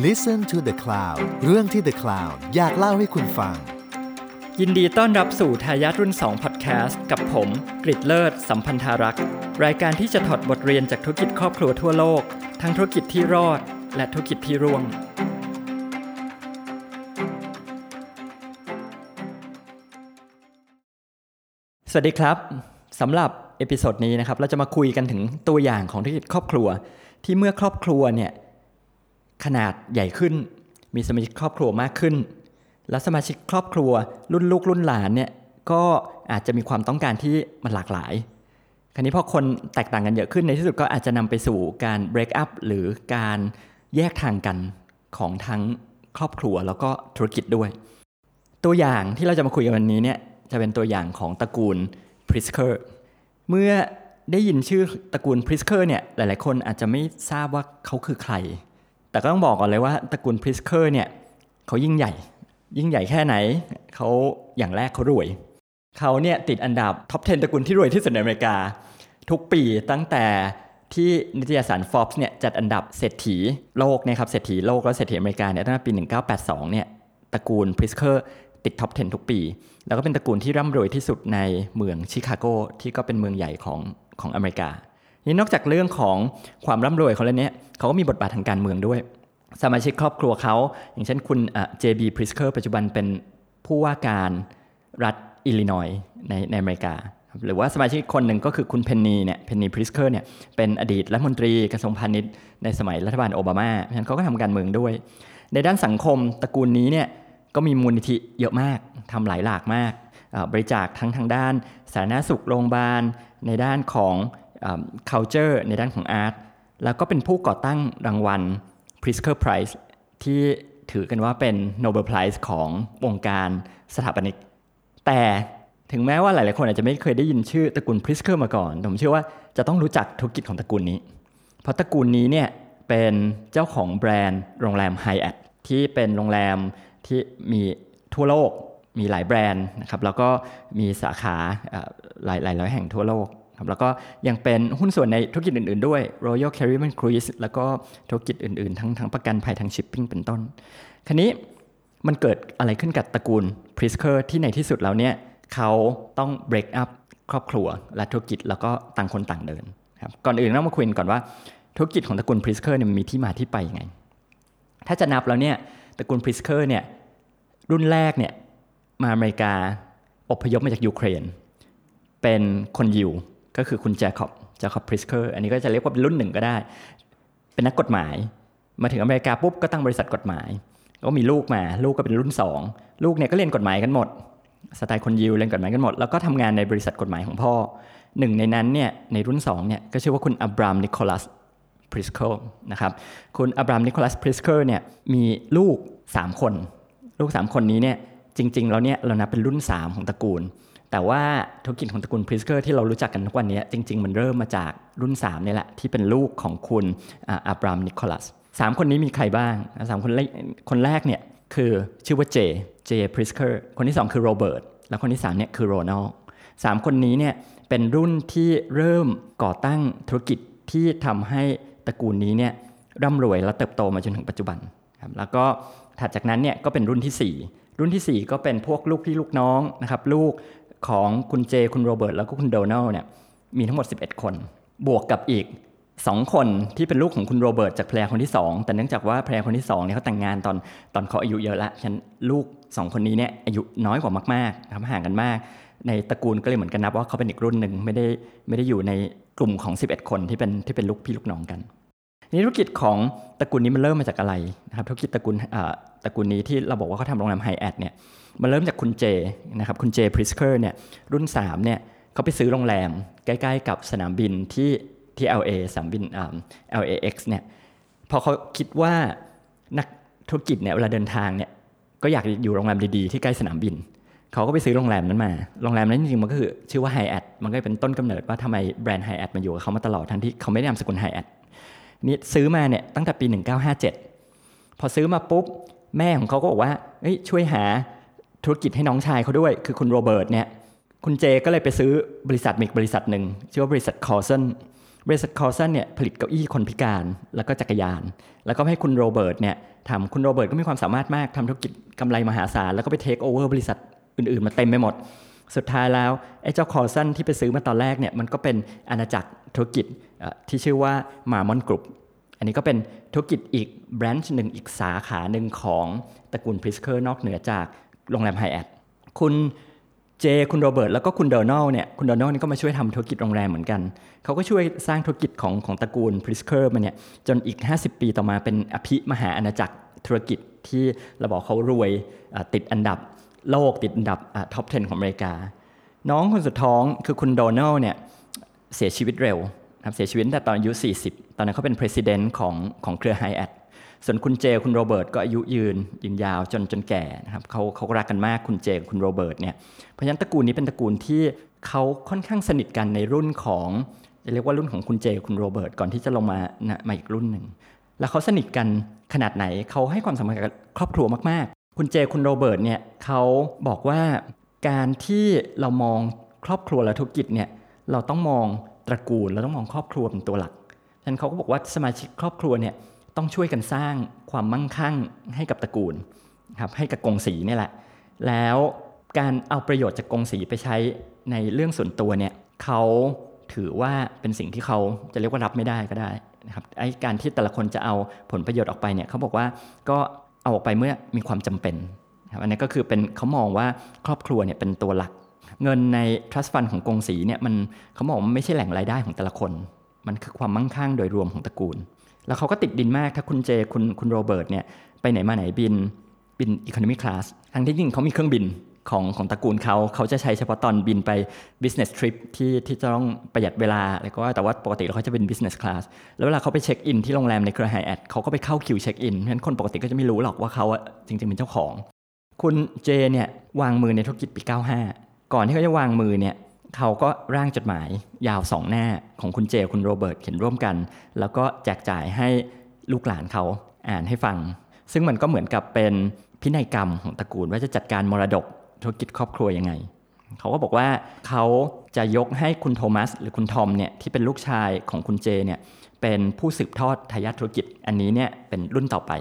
Listen to the Cloud เรื่องที่ The Cloud อยากเล่าให้คุณฟัง ยินดีต้อนรับสู่ทายาทรุ่น2 Podcast กับผมกริดเลิศ สัมพันธารักษ์ รายการที่จะถอดบทเรียนจากธุรกิจครอบครัวทั่วโลก ทั้งธุรกิจที่รอด และธุรกิจที่ร่วง สวัสดีครับสำหรับ episode นี้นะครับเราจะมาคุยกันถึงตัวอย่างของธุรกิจครอบครัว ที่เมื่อครอบครัวเนี่ย ขนาดใหญ่ขึ้น มีสมาชิกครอบครัวมากขึ้น และสมาชิกครอบครัวรุ่นลูกรุ่นหลานเนี่ยก็อาจจะมีความต้องการที่มันหลากหลาย คราวนี้พอคนแตกต่างกันเยอะขึ้นในที่สุดก็อาจจะนำไปสู่การ break up หรือการแยกทางกันของทั้งครอบครัวแล้วก็ธุรกิจด้วย ตัวอย่างที่เราจะมาคุยกันวันนี้เนี่ยจะเป็นตัวอย่างของตระกูล Prisker เมื่อได้ยินชื่อตระกูล Prisker เนี่ยหลายๆ คนอาจจะไม่ทราบว่าเขาคือใคร แต่ก็ต้องบอกก่อนเลยว่าตระกูล Prisker เนี่ยเขายิ่งใหญ่ ยิ่งใหญ่แค่ไหนเขาอย่างแรกเขารวยเขาเนี่ยติดอันดับท็อป 10 ตระกูลที่รวยที่สุดในอเมริกา ทุกปีตั้งแต่ที่นิตยสาร Forbes เนี่ยจัดอันดับเศรษฐีโลกนะครับเศรษฐีโลกและเศรษฐีอเมริกาเนี่ยตั้งแต่ปี 1982 เนี่ยตระกูล Pritzker ติดท็อป 10 ทุกปี แล้วก็เป็นตระกูลที่ร่ำรวยที่สุดในเมืองชิคาโกที่ก็เป็นเมืองใหญ่ของของอเมริกา นี่นอกจากเรื่องของความร่ำรวยเขาแล้วเนี่ยเขาก็มีบทบาททางการเมืองด้วย สมาชิกครอบครัวเขา อย่างเช่นคุณเจบีพริสเคอร์ปัจจุบันเป็นผู้ว่าการรัฐอิลลินอยในในอเมริกา หรือว่าสมาชิกคนหนึ่งก็คือคุณเพนนีเนี่ยเพนนีพริสเคอร์เนี่ยเป็นอดีตรัฐมนตรีกระทรวงพาณิชย์ในสมัยรัฐบาลโอบามาเพราะฉะนั้นเขาก็ทำการเมืองด้วย ในด้านสังคมตระกูลนี้เนี่ยก็มีมูลนิธิเยอะมากทำหลายหลากมาก บริจาคทั้งทางด้านสาธารณสุขโรงพยาบาลในด้านของ culture ในด้านของ art แล้วก็เป็นผู้ก่อตั้งรางวัล Pritzker Prize ที่ถือกันว่าเป็น Nobel Prize ของวงการสถาปนิก แต่ถึงแม้ว่าหลาย ๆ คนอาจจะไม่เคยได้ยินชื่อตระกูล Pritzker มาก่อน ผมเชื่อว่าจะต้องรู้จักธุรกิจของตระกูลนี้ เพราะตระกูลนี้เนี่ยเป็นเจ้าของแบรนด์โรงแรม Hyatt ที่เป็นโรงแรมที่มีทั่วโลกมีหลายแบรนด์นะครับแล้วก็มีสาขาหลายหลายร้อยแห่งทั่วโลก ครับแล้วก็ยังเป็นหุ้นส่วนในธุรกิจอื่น ๆ ด้วย Royal Caribbean Cruise แล้วก็ธุรกิจอื่น ๆ ทั้งทั้งประกันภัยทั้งชิปปิ้งเป็นต้นคราวนี้มันเกิดอะไรขึ้นกับตระกูล Prisker ที่ในที่สุดแล้วเนี่ยเขาต้อง break up ครอบครัวและธุรกิจแล้วก็ต่างคนต่างเดินครับก่อนอื่นต้องมาคุยก่อนว่าธุรกิจของตระกูล Pritzker เนี่ยมีที่มาที่ไปยังไง ถ้าจะนับแล้วเนี่ยตระกูล Pritzker เนี่ยรุ่นแรกเนี่ยมาอเมริกาอพยพมาจากยูเครน เป็นคนยิว ก็คือคุณแจคอบแจคอบพริสเคอร์อันนี้ก็จะเรียกว่าเป็นรุ่นหนึ่งก็ได้ เป็นนักกฎหมาย มาถึงอเมริกาปุ๊บก็ตั้งบริษัทกฎหมาย ก็มีลูกมาลูกก็เป็นรุ่น 2 ลูกเนี่ยก็เรียนกฎหมายกันหมดสไตล์คนยิวเรียนกฎหมายกันหมด แล้วก็ทำงานในบริษัทกฎหมายของพ่อหนึ่งในนั้นเนี่ยในรุ่น2เนี่ยก็ชื่อว่าคุณอับรามนิโคลัสพริสเคอร์นะครับคุณอับรามนิโคลัสพริสเคอร์เนี่ยมีลูก 3 คน ลูก 3 คนนี้เนี่ยจริง ๆ แล้วเนี่ยเรานับเป็นรุ่น 3 ของตระกูล แต่ว่าธุรกิจของตระกูลพริสเกอร์ที่เรารู้จักกันทุกวันนี้จริง ๆ มันเริ่มมาจากรุ่น3นี่แหละ ที่เป็นลูกของคุณอับรามนิโคลัสสามคนนี้มีใครบ้างสามคนแรกคนแรกเนี่ยคือชื่อว่าเจเจพริสเกอร์คนที่ 2 คือโรเบิร์ตแล้วคนที่3เนี่ยคือโรนัลสามคนนี้เนี่ยเป็นรุ่นที่เริ่มก่อตั้งธุรกิจที่ทำให้ตระกูลนี้เนี่ยร่ำรวยและเติบโตมาจนถึงปัจจุบันครับแล้วก็ถัดจากนั้นเนี่ยก็เป็นรุ่นที่ 4 รุ่นที่ 4 ก็เป็นพวกลูกพี่ลูกน้องนะครับลูก ของคุณเจคุณโรเบิร์ตแล้วก็คุณโดนัลเนี่ยมีทั้งหมด 11 คน บวกกับอีก 2 คนที่เป็นลูกของคุณโรเบิร์ตจากภรรยาคนที่ 2 แต่เนื่องจากว่าภรรยาคนที่2เนี่ยเขาแต่งงานตอนตอนเขาอายุเยอะล้วฉะนั้นลูก 2 คนนี้เนี่ยอายุน้อยกว่ามากๆนะครับห่างกันมาก ในตระกูลก็เลยเหมือนกันนับว่าเขาเป็นอีกรุ่นหนึ่งไม่ได้ไม่ได้อยู่ในกลุ่มของ 11 คนที่เป็นที่เป็นลูกพี่ลูกน้องกันนี่ธุรกิจของตระกูลนี้มันเริ่มมาจากอะไรนะครับธุรกิจตระกูลตระกูลนี้ที่เราบอกว่าเขาทำโรงแรมไฮแอทเนี่ย มันเริ่มจากคุณเจนะครับคุณเจพริสเคอร์เนี่ยรุ่น3เนี่ยเขาไปซื้อโรงแรมใกล้ๆกับสนามบินที่ที่ LA สนามบิน LAX เนี่ยพอเขาคิดว่านักธุรกิจเนี่ยเวลาเดินทางเนี่ยก็อยากอยู่โรงแรมดีๆที่ใกล้สนามบิน เขาก็ไปซื้อโรงแรมนั้นมา โรงแรมนั้นจริงๆมันก็คือชื่อว่าไฮแอทมันก็เป็นต้นกำเนิดว่าทำไมแบรนด์ไฮแอทมาอยู่กับเขามาตลอดทั้งที่เขาไม่ได้นามสกุลไฮแอทนี่ซื้อมาเนี่ยตั้งแต่ปี 1957 พอซื้อมาปุ๊บ แม่ของเขาก็บอกว่าช่วยหา ธุรกิจให้น้องชายเขาด้วย คือคุณโรเบิร์ตเนี่ยคุณเจก็เลยไปซื้อบริษัทมิกบริษัทหนึ่งชื่อว่าบริษัทคอร์สันบริษัทคอร์สันเนี่ยผลิตเก้าอี้คนพิการแล้วก็จักรยาน แล้วก็ให้คุณโรเบิร์ตเนี่ยทำคุณโรเบิร์ตก็มีความสามารถมากทำธุรกิจกำไรมหาศาลแล้วก็ไปเทคโอเวอร์บริษัทอื่นๆ มาเต็มไปหมด สุดท้ายแล้วไอ้เจ้าคอร์สันที่ไปซื้อมาตอนแรกเนี่ยมันก็เป็นอาณาจักรธุรกิจที่ชื่อว่าMarmon Group อันนี้ก็เป็นธุรกิจอีก branch หนึ่งอีกสาขาหนึ่งของตระกูลพริสเคอร์นอกเหนือจาก โรงแรมไฮแอทคุณเจ คุณโรเบิร์ต แล้วก็คุณโดนัลเนี่ย คุณโดนัลนี่ก็มาช่วยทำธุรกิจโรงแรมเหมือนกัน เขาก็ช่วยสร้างธุรกิจของของตระกูลพริสเคอร์มาเนี่ย จนอีก 50 ปีต่อมาเป็นอภิมหาอาณาจักรธุรกิจที่เราบอกเขารวยติดอันดับโลกติดอันดับท็อป 10 ของอเมริกา น้องคนสุดท้องคือคุณโดนัลเนี่ยเสียชีวิตเร็วครับเสียชีวิตแต่ตอนอายุ 40 ตอนนั้นเขาเป็น president ของของเครือไฮแอท ส่วนคุณเจคุณโรเบิร์ตก็อายุยืนยืนยาวจนจนแก่นะครับเขาเขารักกันมากคุณเจคุณโรเบิร์ตเนี่ยเพราะฉะนั้นตระกูลนี้เป็นตระกูลที่เขาค่อนข้างสนิทกันในรุ่นของเรียกว่ารุ่นของคุณเจคุณโรเบิร์ตก่อนที่จะลงมานะมาอีกรุ่นหนึ่งแล้วเขาสนิทกันขนาดไหนเขาให้ความสำคัญกับครอบครัวมากๆ คุณเจคุณโรเบิร์ตเนี่ยเขาบอกว่าการที่เรามองครอบครัวและธุรกิจเนี่ยเราต้องมองตระกูลเราต้องมองครอบครัวเป็นตัวหลักฉะนั้นเขาก็บอกว่าสมาชิกครอบครัวเนี่ย ต้องช่วยกันสร้างความมั่งคั่งให้กับตระกูลครับให้กับกงสีนี่แหละ แล้วการเอาประโยชน์จากกงสีไปใช้ในเรื่องส่วนตัวเนี่ยเขาถือว่าเป็นสิ่งที่เขาจะเรียกว่ารับไม่ได้ก็ได้นะครับไอ้การที่แต่ละคนจะเอาผลประโยชน์ออกไปเนี่ยเขาบอกว่าก็เอาออกไปเมื่อมีความจำเป็นครับอันนี้ก็คือเป็นเขามองว่าครอบครัวเนี่ยเป็นตัวหลัก เงินใน trust fund ของกงสีเนี่ยมันเขาบอกว่าไม่ใช่แหล่งรายได้ของแต่ละคน มันคือความมั่งคั่งโดยรวมของตระกูล แล้วเขาก็ติดดินมากถ้าคุณเจคุณคุณโรเบิร์ตเนี่ยไปไหนมาไหนบินบินอีโคโนมีคลาสทั้งที่จริงเขามีเครื่องบินของของตระกูลเขาเขาจะใช้เฉพาะตอนบินไป business trip ที่ที่จะต้องประหยัดเวลาอะไรก็ว่าแต่ว่าปกติเขาจะเป็น business class แล้วเวลาเขาไปเช็คอินที่โรงแรมในเครือไฮแอทเขาก็ไปเข้าคิวเช็คอินเพราะฉะนั้นคนปกติก็จะไม่รู้หรอกว่าเขาจริงๆเป็นเจ้าของ คุณเจเนี่ยวางมือในธุรกิจปี 95 ก่อนที่เขาจะวางมือเนี่ย เขาก็ร่างจดหมายยาวสองหน้าของคุณเจคุณโรเบิร์ตเขียนร่วมกัน แล้วก็แจกจ่ายให้ลูกหลานเขาอ่านให้ฟัง ซึ่งมันก็เหมือนกับเป็นพินัยกรรมของตระกูลว่าจะจัดการมรดกธุรกิจครอบครัวยังไง เขาก็บอกว่าเขาจะยกให้คุณโทมัส หรือคุณทอมเนี่ยที่เป็นลูกชายของคุณเจเนี่ยเป็นผู้สืบทอดทายาทธุรกิจอันนี้เนี่ยเป็นรุ่นต่อไป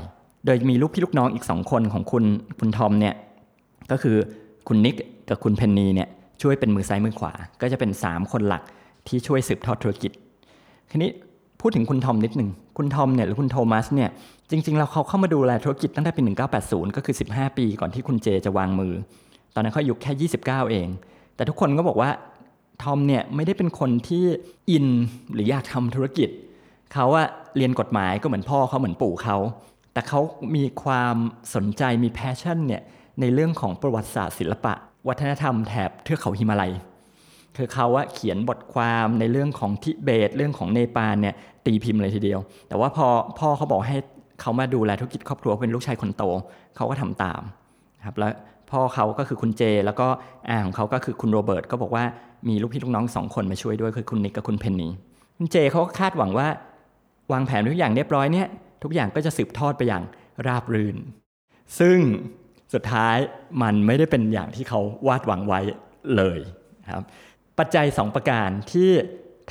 โดยมีลูกพี่ลูกน้องอีกสองคนของคุณคุณทอมเนี่ยก็คือคุณนิกกับคุณเพนนีเนี่ย ช่วยเป็นมือซ้ายมือขวา ก็จะเป็น 3 คนหลักที่ช่วยสืบทอดธุรกิจทีนี้พูดถึงคุณทอมนิดหนึ่งคุณทอมเนี่ยหรือคุณโทมัสเนี่ยจริงๆเราเขาเข้ามาดูแลธุรกิจตั้งแต่ปี 1980 ก็คือ 15 ปีก่อนที่คุณเจจะวางมือ ตอนนั้นเขาอายุแค่ 29 เอง แต่ทุกคนก็บอกว่าทอมเนี่ยไม่ได้เป็นคนที่อินหรืออยากทำธุรกิจ เขาอะเรียนกฎหมายก็เหมือนพ่อเขาเหมือนปู่เขา แต่เขามีความสนใจมี passion เนี่ยในเรื่องของประวัติศาสตร์ศิลปะ วัฒนธรรมแถบเทือกเขาหิมาลัย คือเขาว่าเขียนบทความในเรื่องของทิเบต เรื่องของเนปาลเนี่ยตีพิมพ์เลยทีเดียว แต่ว่าพอพ่อเขาบอกให้เขามาดูแลธุรกิจครอบครัวเป็นลูกชายคนโตเขาก็ทำตามครับแล้วพ่อเขาก็คือคุณเจ แล้วก็อาของเขาก็คือคุณโรเบิร์ตก็บอกว่ามีลูกพี่ลูกน้องสองคนมาช่วยด้วยคือคุณนิกกับคุณเพนนีคุณเจเขาก็คาดหวังว่าวางแผนทุกอย่างเรียบร้อยเนี่ยทุกอย่างก็จะสืบทอดไปอย่างราบรื่น ซึ่ง สุดท้ายมันไม่ได้เป็นอย่างที่เขาวาดหวังไว้เลยครับปัจจัย 2 ประการที่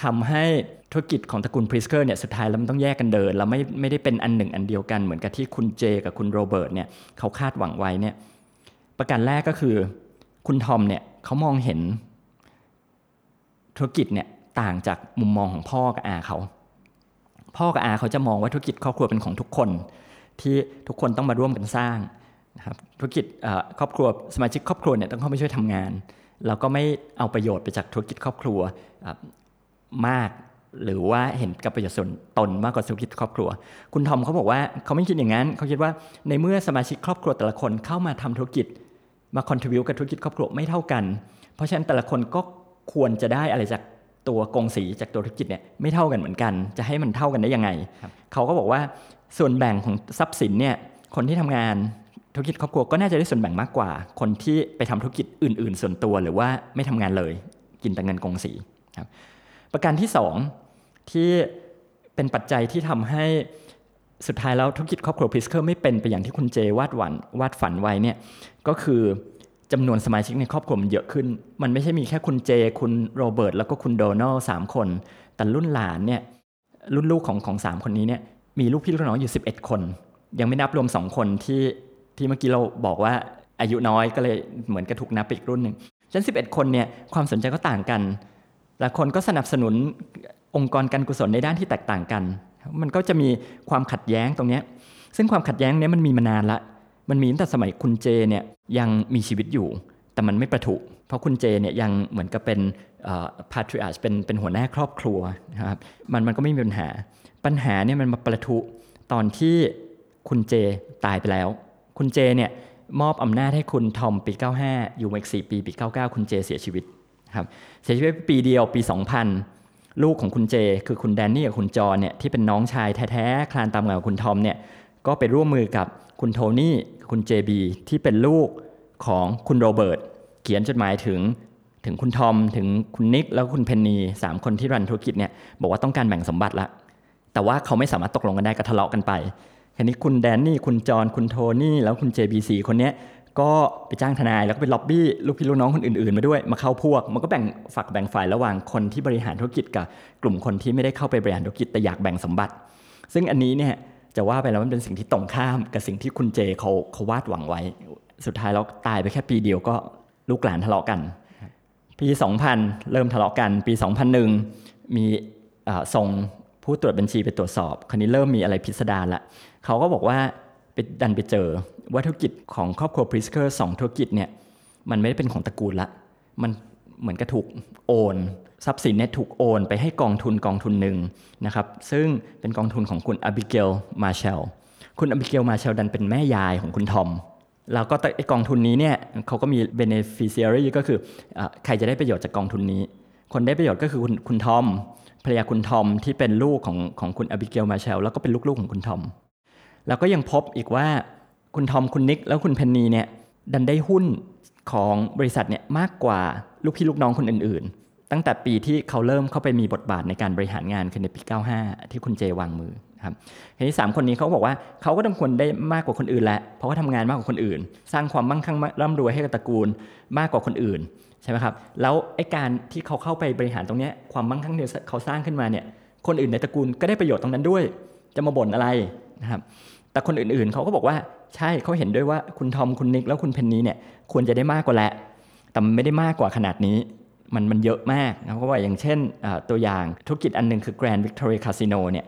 ทำให้ธุรกิจของตระกูล Pritzker เนี่ยสุดท้ายแล้วมันต้องแยกกันเดิน แล้วไม่ไม่ได้เป็นอันหนึ่งอันเดียวกันเหมือนกับที่คุณเจกับคุณโรเบิร์ตเนี่ยเขาคาดหวังไว้เนี่ยประการแรกก็คือคุณทอมเนี่ยเขามองเห็นธุรกิจเนี่ยต่างจากมุมมองของพ่อกับอาเขา พ่อกับอาเขาจะมองว่าธุรกิจครอบครัวเป็นของทุกคน ที่ทุกคนต้องมาร่วมกันสร้าง นะครับธุรกิจครอบครัวสมาชิกครอบครัวเนี่ยต้องเข้าไปช่วยทำงาน เราก็ไม่เอาประโยชน์ไปจากธุรกิจครอบครัวมาก หรือว่าเห็นกับประโยชน์ส่วนตนมากกว่าธุรกิจครอบครัว คุณทอมเขาบอกว่าเขาไม่คิดอย่างนั้นเขาคิดว่าในเมื่อสมาชิกครอบครัวแต่ละคนเข้ามาทำธุรกิจมาคอนทริบิวกับธุรกิจครอบครัวไม่เท่ากัน เพราะฉะนั้นแต่ละคนก็ควรจะได้อะไรจากตัวกงสีจากตัวธุรกิจเนี่ยไม่เท่ากันเหมือนกัน จะให้มันเท่ากันได้ยังไง เขาก็บอกว่าส่วนแบ่งของทรัพย์สินเนี่ยคนที่ทำงาน ธุรกิจครอบครัวก็น่าจะได้ส่วนแบ่งมากกว่า คนที่ไปทำธุรกิจอื่น ๆ ส่วนตัวหรือว่าไม่ทำงานเลยกินแต่เงินกองสีครับประการที่ 2 ที่เป็นปัจจัยที่ทำให้สุดท้ายแล้วธุรกิจครอบครัวพิสเคอร์ไม่เป็นไปอย่างที่คุณเจวาดหวันวาดฝันไว้เนี่ยก็คือจำนวนสมาชิกในครอบครัวมันเยอะขึ้น มันไม่ใช่มีแค่คุณเจ คุณโรเบิร์ตแล้วก็คุณโดนัลสามคน แต่รุ่นหลานเนี่ยรุ่นลูกของของสามคนนี้เนี่ยมีลูกพี่ลูกน้องอยู่ 11 คน ยังไม่นับรวม 2 คนที่ ที่เมื่อกี้เราบอกว่าอายุน้อยก็เลยเหมือนกระถูกนับไปอีกรุ่นหนึ่งฉะนั้น11 คนเนี่ยความสนใจก็ต่างกันและคนก็สนับสนุนองค์กรการกุศลในด้านที่แตกต่างกัน มันก็จะมีความขัดแย้งตรงนี้ซึ่งความขัดแย้งเนี้ยมันมีมานานละ มันมีตั้งแต่สมัยคุณเจเนี่ยยังมีชีวิตอยู่ แต่มันไม่ประทุเพราะคุณเจเนี่ยยังเหมือนกับเป็นพาทริอาชเป็นเป็นหัวหน้าครอบครัวนะครับมันมันก็ไม่มีปัญหา ปัญหาเนี่ยมันมาประทุตอนที่คุณเจตายไปแล้ว คุณเจเนี่ยมอบอำนาจให้คุณทอมปี 95 อยู่มาอีก4ปี ปี 99 คุณเจเสียชีวิตครับเสียชีวิตปีเดียวปี 2000 ลูกของคุณเจ คือคุณแดนนี่กับคุณจอเนี่ยที่เป็นน้องชายแท้ๆ คลานตามกับคุณทอมเนี่ยก็ไปร่วมมือกับคุณโทนี่คุณเจบีที่เป็นลูกของคุณโรเบิร์ตเขียนจดหมายถึงถึงคุณทอม ถึงคุณนิกแล้วคุณเพนนีสามคนที่รันธุรกิจเนี่ยบอกว่าต้องการแบ่งสมบัติละแต่ว่าเขาไม่สามารถตกลงกันได้ก็ทะเลาะกันไป ทีนี้คุณแดนนี่คุณจอนคุณโทนี่แล้วคุณ JBC คนนี้ก็ไปจ้างทนายแล้วก็ไปล็อบบี้ลูกพี่ลูกน้องคนอื่นๆ มาด้วยมาเข้าพวก มันก็แบ่งฝักแบ่งฝ่ายระหว่างคนที่บริหารธุรกิจกับกลุ่มคนที่ไม่ได้เข้าไปบริหารธุรกิจแต่อยากแบ่งสมบัติ ซึ่งอันนี้เนี่ยจะว่าไปแล้วมันเป็นสิ่งที่ตรงข้ามกับสิ่งที่คุณเจเขาเขาวาดหวังไว้ สุดท้ายแล้วตายไปแค่ปีเดียวก็ลูกหลานทะเลาะกัน ปี 2000 เริ่มทะเลาะกัน ปี 2001 มีส่งผู้ตรวจบัญชีไปตรวจสอบ คราวนี้เริ่มมีอะไรพิสดารละ เขาก็บอกว่าไปดันไปเจอว่าธุรกิจของครอบครัว Pritzker สองธุรกิจเนี่ยมันไม่ได้เป็นของตระกูลละ มันเหมือนกับถูกโอน ทรัพย์สินเนี่ยถูกโอนไปให้กองทุนกองทุนหนึ่งนะครับ ซึ่งเป็นกองทุนของคุณอบิเกลมาเชลคุณอบิเกลมาเชลดันเป็นแม่ยายของคุณทอมแล้วก็ไอกองทุนนี้เนี่ยเขาก็มี beneficiary ก็คืออใครจะได้ประโยชน์จากกองทุนนี้ คนได้ประโยชน์ก็คือคุณคุณทอมภรรยาคุณทอมที่เป็นลูกของของคุณอบิเกลมาเชลแล้วก็เป็นลูกๆของคุณทอม แล้วก็ยังพบอีกว่าคุณทอมคุณนิก แล้วคุณเพนนีเนี่ยดันได้หุ้นของบริษัทเนี่ยมากกว่าลูกพี่ลูกน้องคนอื่นๆ ตั้งแต่ปีที่เขาเริ่มเข้าไปมีบทบาทในการบริหารงานคือในปี 95 ที่คุณเจวางมือครับทีนี้สามคนนี้เขาบอกว่าเขาก็ต้องควรได้มากกว่าคนอื่นแหละเพราะว่าทำงานมากกว่าคนอื่น สร้างความมั่งคั่งร่ำรวยให้กับตระกูลมากกว่าคนอื่นใช่ไหมครับแล้วไอ้การที่เขาเข้าไปบริหารตรงนี้ความมั่งคั่งที่เขาสร้างขึ้นมาเนี่ยคนอื่นในตระกูลก็ได้ประโยชน์ตรงนั้นด้วย จะมาบ่นอะไร นะครับแต่คนอื่นๆเขาก็บอกว่าใช่เขาเห็นด้วยว่าคุณทอมคุณนิกแล้วคุณเพนนีเนี่ยควรจะได้มากกว่าแหละแต่มันไม่ได้มากกว่าขนาดนี้มันมันเยอะมากนะเพราะว่าอย่างเช่นตัวอย่างธุรกิจอันหนึ่งคือ Grand Victoria Casino เนี่ย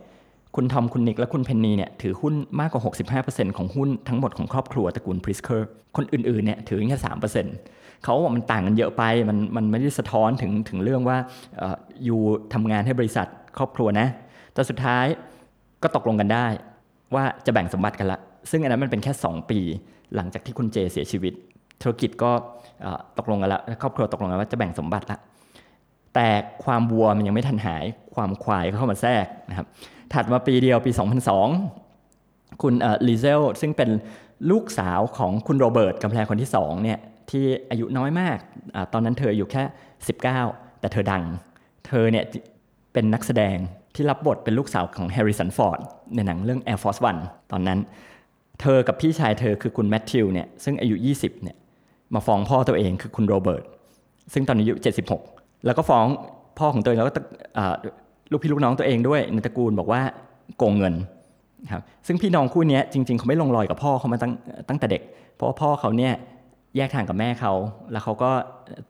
คุณทอมคุณนิกและคุณเพนนีเนี่ยถือหุ้นมากกว่า 65%ของหุ้นทั้งหมดของครอบครัวตระกูล Pritzker คนอื่นๆเนี่ยถือแค่3%เปอร์เซ็นต์เขาบอกมันต่างกันเยอะไปมันมันไม่ได้สะท้อนถึงถึงเรื่องว่าอยู่ทำงานให้บริษัทครอบครัวนะแต่สุดท้ายก็ตกลงกันได้ ว่าจะแบ่งสมบัติกันละ ซึ่งอันนั้นมันเป็นแค่ 2 ปี หลังจากที่คุณเจเสียชีวิต ธุรกิจก็ตกลงกันแล้วครอบครัวตกลงกันว่าจะแบ่งสมบัติละแต่ความวัวมันยังไม่ทันหาย ความควายก็เข้ามาแทรกนะครับ ถัดมาปีเดียวปี 2002 คุณลิเซลซึ่งเป็นลูกสาวของคุณโรเบิร์ตกำแพงคนที่2เนี่ยที่อายุน้อยมากอตอนนั้นเธออยู่แค่ 19 แต่เธอดัง เธอเนี่ยเป็นนักแสดง ที่รับบทเป็นลูกสาวของแฮร์ริสันฟอร์ดในหนังเรื่อง Air Force One ตอนนั้น เธอกับพี่ชายเธอคือคุณแมทธิวเนี่ยซึ่งอายุ 20เนี่ยมาฟ้องพ่อตัวเองคือคุณโรเบิร์ตซึ่งตอนอายุ 76 แล้วก็ฟ้องพ่อของตัวเองแล้วก็ลูกพี่ลูกน้องตัวเองด้วยในตระกูลบอกว่าโกงเงินครับซึ่งพี่น้องคู่นี้จริงๆเขาไม่ลงรอยกับพ่อเขามาตั้งตั้งแต่เด็ก เพราะว่าพ่อเขาเนี่ย แยกทางกับแม่เขา แล้วเขาก็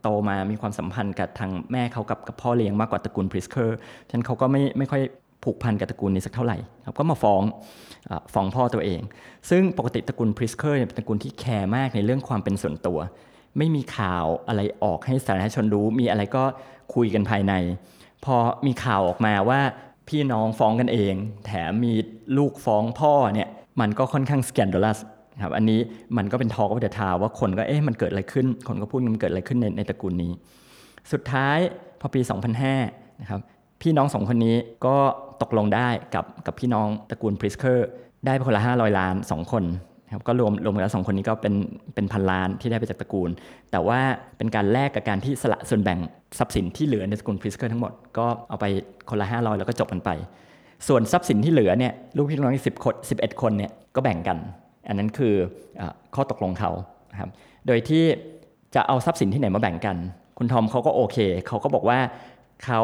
โตมามีความสัมพันธ์กับทางแม่เขากับกับพ่อเลี้ยงมากกว่าตระกูลพริสเคอร์ฉะนั้นเขาก็ไม่ไม่ค่อยผูกพันกับตระกูลนี้สักเท่าไหร่ครับก็มาฟ้องฟ้องพ่อตัวเอง ซึ่งปกติตระกูล Pritzker เป็นตระกูลที่แคร์มากในเรื่องความเป็นส่วนตัว ไม่มีข่าวอะไรออกให้สาธารณชนรู้ มีอะไรก็คุยกันภายใน พอมีข่าวออกมาว่าพี่น้องฟ้องกันเอง แถมมีลูกฟ้องพ่อเนี่ยมันก็ค่อนข้าง scandalous ครับอันนี้มันก็เป็น talk of the town ว่าคนก็เอ๊ะมันเกิดอะไรขึ้น คนก็พูดมันเกิดอะไรขึ้นในในตระกูลนี้ สุดท้ายพอปี 2005นะครับพี่น้องสองคนนี้ก็ตกลงได้กับกับพี่น้องตระกูลพริสเคอร์ได้คนละ 500 ล้าน 2 คนครับก็รวมรวมกันแล้วสองคนนี้ก็เป็นเป็นพันล้านที่ได้ไปจากตระกูล แต่ว่าเป็นการแลกกับการที่สละส่วนแบ่งทรัพย์สินที่เหลือในตระกูลพริสเคอร์ทั้งหมดก็เอาไปคนละ 500 แล้วก็จบกันไป ส่วนทรัพย์สินที่เหลือเนี่ยลูกพี่ลูกน้องสิบคนสิบเอ็ดคนเนี่ยก็แบ่งกัน อันนั้นคืออข้อตกลงเขาครับโดยที่จะเอาทรัพย์สินที่ไหนมาแบ่งกัน คุณทอมเขาก็โอเคเขาก็บอกว่าเขา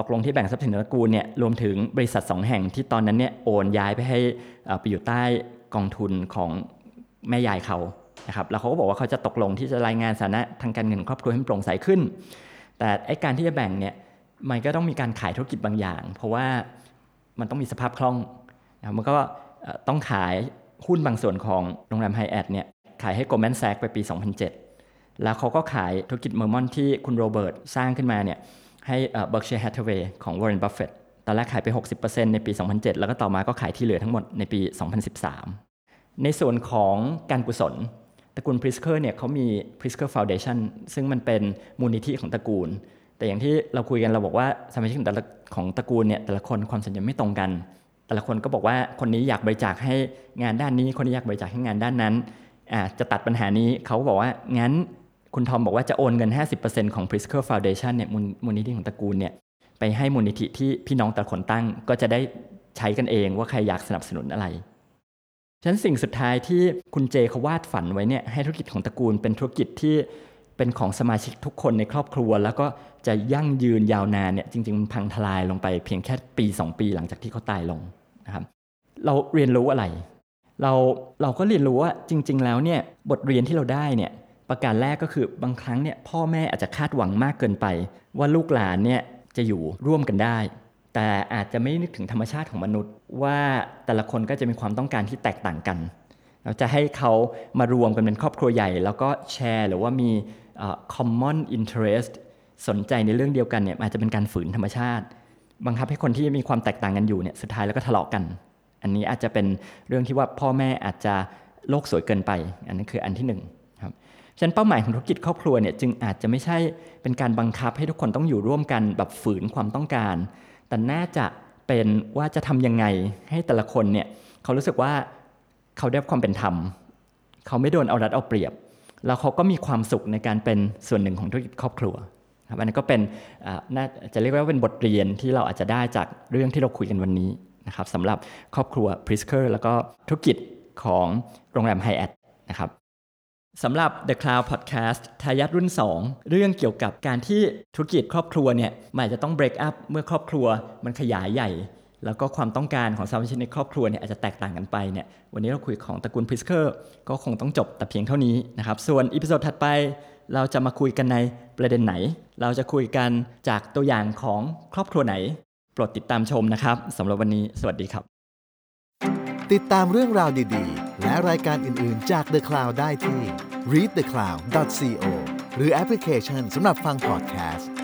ตกลงที่แบ่งทรัพย์สินตระกูลเนี่ยรวมถึงบริษัทสองแห่งที่ตอนนั้นเนี่ยโอนย้ายไปให้ไปอยู่ใต้กองทุนของแม่ยายเขานะครับแล้วเขาก็บอกว่าเขาจะตกลงที่จะรายงานสถานะทางการเงินครอบครัวให้โปร่งใสขึ้น แต่ไอ้การที่จะแบ่งเนี่ยมันก็ต้องมีการขายธุรกิจบางอย่าง เพราะว่ามันต้องมีสภาพคล่องนะมันก็ต้องขาย หุ้นบางส่วนของโรงแรมไฮแอทเนี่ยขายให้ Goldman Sachs ไปปี 2007 แล้วเขาก็ขายธุรกิจ Marmon ที่คุณโรเบิร์ตสร้างขึ้นมาเนี่ยให้ Berkshire Hathaway ของ Warren Buffett ตอนแรกขายไป 60%ในปี 2007 แล้วก็ต่อมาก็ขายที่เหลือทั้งหมดในปี 2013 ในส่วนของการกุศลตระกูล Pritzker เนี่ยเขามี Pritzker Foundation ซึ่งมันเป็นมูลนิธิของตระกูล แต่อย่างที่เราคุยกันเราบอกว่าสมาชิกของแต่ละของตระกูลเนี่ยแต่ละคนความสนใจไม่ตรงกัน แต่ละคนก็บอกว่าคนนี้อยากบริจาคให้งานด้านนี้ คนนี้อยากบริจาคให้งานด้านนั้นจะตัดปัญหานี้เขาบอกว่างั้นคุณทอมบอกว่าจะโอนเงิน 50%ของ Prisker Foundation เนี่ยมูลนิธิของตระกูลเนี่ยไปให้มูลนิธิที่พี่น้องแต่ละคนตั้งก็จะได้ใช้กันเองว่าใครอยากสนับสนุนอะไรฉะนั้นสิ่งสุดท้ายที่คุณเจเขาวาดฝันไว้เนี่ยให้ธุรกิจของตระกูลเป็นธุรกิจที่เป็นของสมาชิกทุกคนในครอบครัว แล้วก็จะยั่งยืนยาวนานเนี่ยจริงๆมันพังทลายลงไปเพียงแค่ปี 2 ปีหลังจากที่เขาตายลง นะครับเราเรียนรู้อะไร เราเราก็เรียนรู้ว่าจริง ๆ แล้วเนี่ยบทเรียนที่เราได้เนี่ยประการแรกก็คือบางครั้งเนี่ยพ่อแม่อาจจะคาดหวังมากเกินไป ว่าลูกหลานเนี่ยจะอยู่ร่วมกันได้ แต่อาจจะไม่นึกถึงธรรมชาติของมนุษย์ ว่าแต่ละคนก็จะมีความต้องการที่แตกต่างกัน เราจะให้เขามารวมกันเป็นครอบครัวใหญ่ แล้วก็แชร์หรือว่ามี common interest สนใจในเรื่องเดียวกันเนี่ยอาจจะเป็นการฝืนธรรมชาติ บังคับให้คนที่มีความแตกต่างกันอยู่เนี่ยสุดท้ายแล้วก็ทะเลาะกัน อันนี้อาจจะเป็นเรื่องที่ว่าพ่อแม่อาจจะโลกสวยเกินไป อันนี้คืออันที่หนึ่งครับฉะนั้นเป้าหมายของธุรกิจครอบครัวเนี่ยจึงอาจจะไม่ใช่เป็นการบังคับให้ทุกคนต้องอยู่ร่วมกันแบบฝืนความต้องการ แต่น่าจะเป็นว่าจะทำยังไงให้แต่ละคนเนี่ยเขารู้สึกว่าเขาได้ความเป็นธรรม เขาไม่โดนเอารัดเอาเปรียบ แล้วเขาก็มีความสุขในการเป็นส่วนหนึ่งของธุรกิจครอบครัว ครับอันนี้ก็เป็นน่าจะเรียกว่าเป็นบทเรียนที่เราอาจจะได้จากเรื่องที่เราคุยกันวันนี้นะครับสำหรับครอบครัว Prisker แล้วก็ธุรกิจของโรงแรมไฮแอทนะครับสำหรับ The Cloud Podcast ทายาทรุ่น 2 เรื่องเกี่ยวกับการที่ธุรกิจครอบครัวเนี่ยมันจะต้อง break up เมื่อครอบครัวมันขยายใหญ่ แล้วก็ความต้องการของสมาชิกในครอบครัวเนี่ยอาจจะแตกต่างกันไปเนี่ยวันนี้เราคุยของตระกูล Pritzker ก็คงต้องจบแต่เพียงเท่านี้นะครับส่วน episode ถัดไปเราจะมาคุยกันในประเด็นไหน เราจะคุยกันจากตัวอย่างของครอบครัวไหน โปรดติดตามชมนะครับสำหรับวันนี้ สวัสดีครับ ติดตามเรื่องราวดีๆ และรายการอื่นๆจาก The Cloud ได้ที่ readthecloud.co หรือแอปพลิเคชันสำหรับฟังพอดแคสต์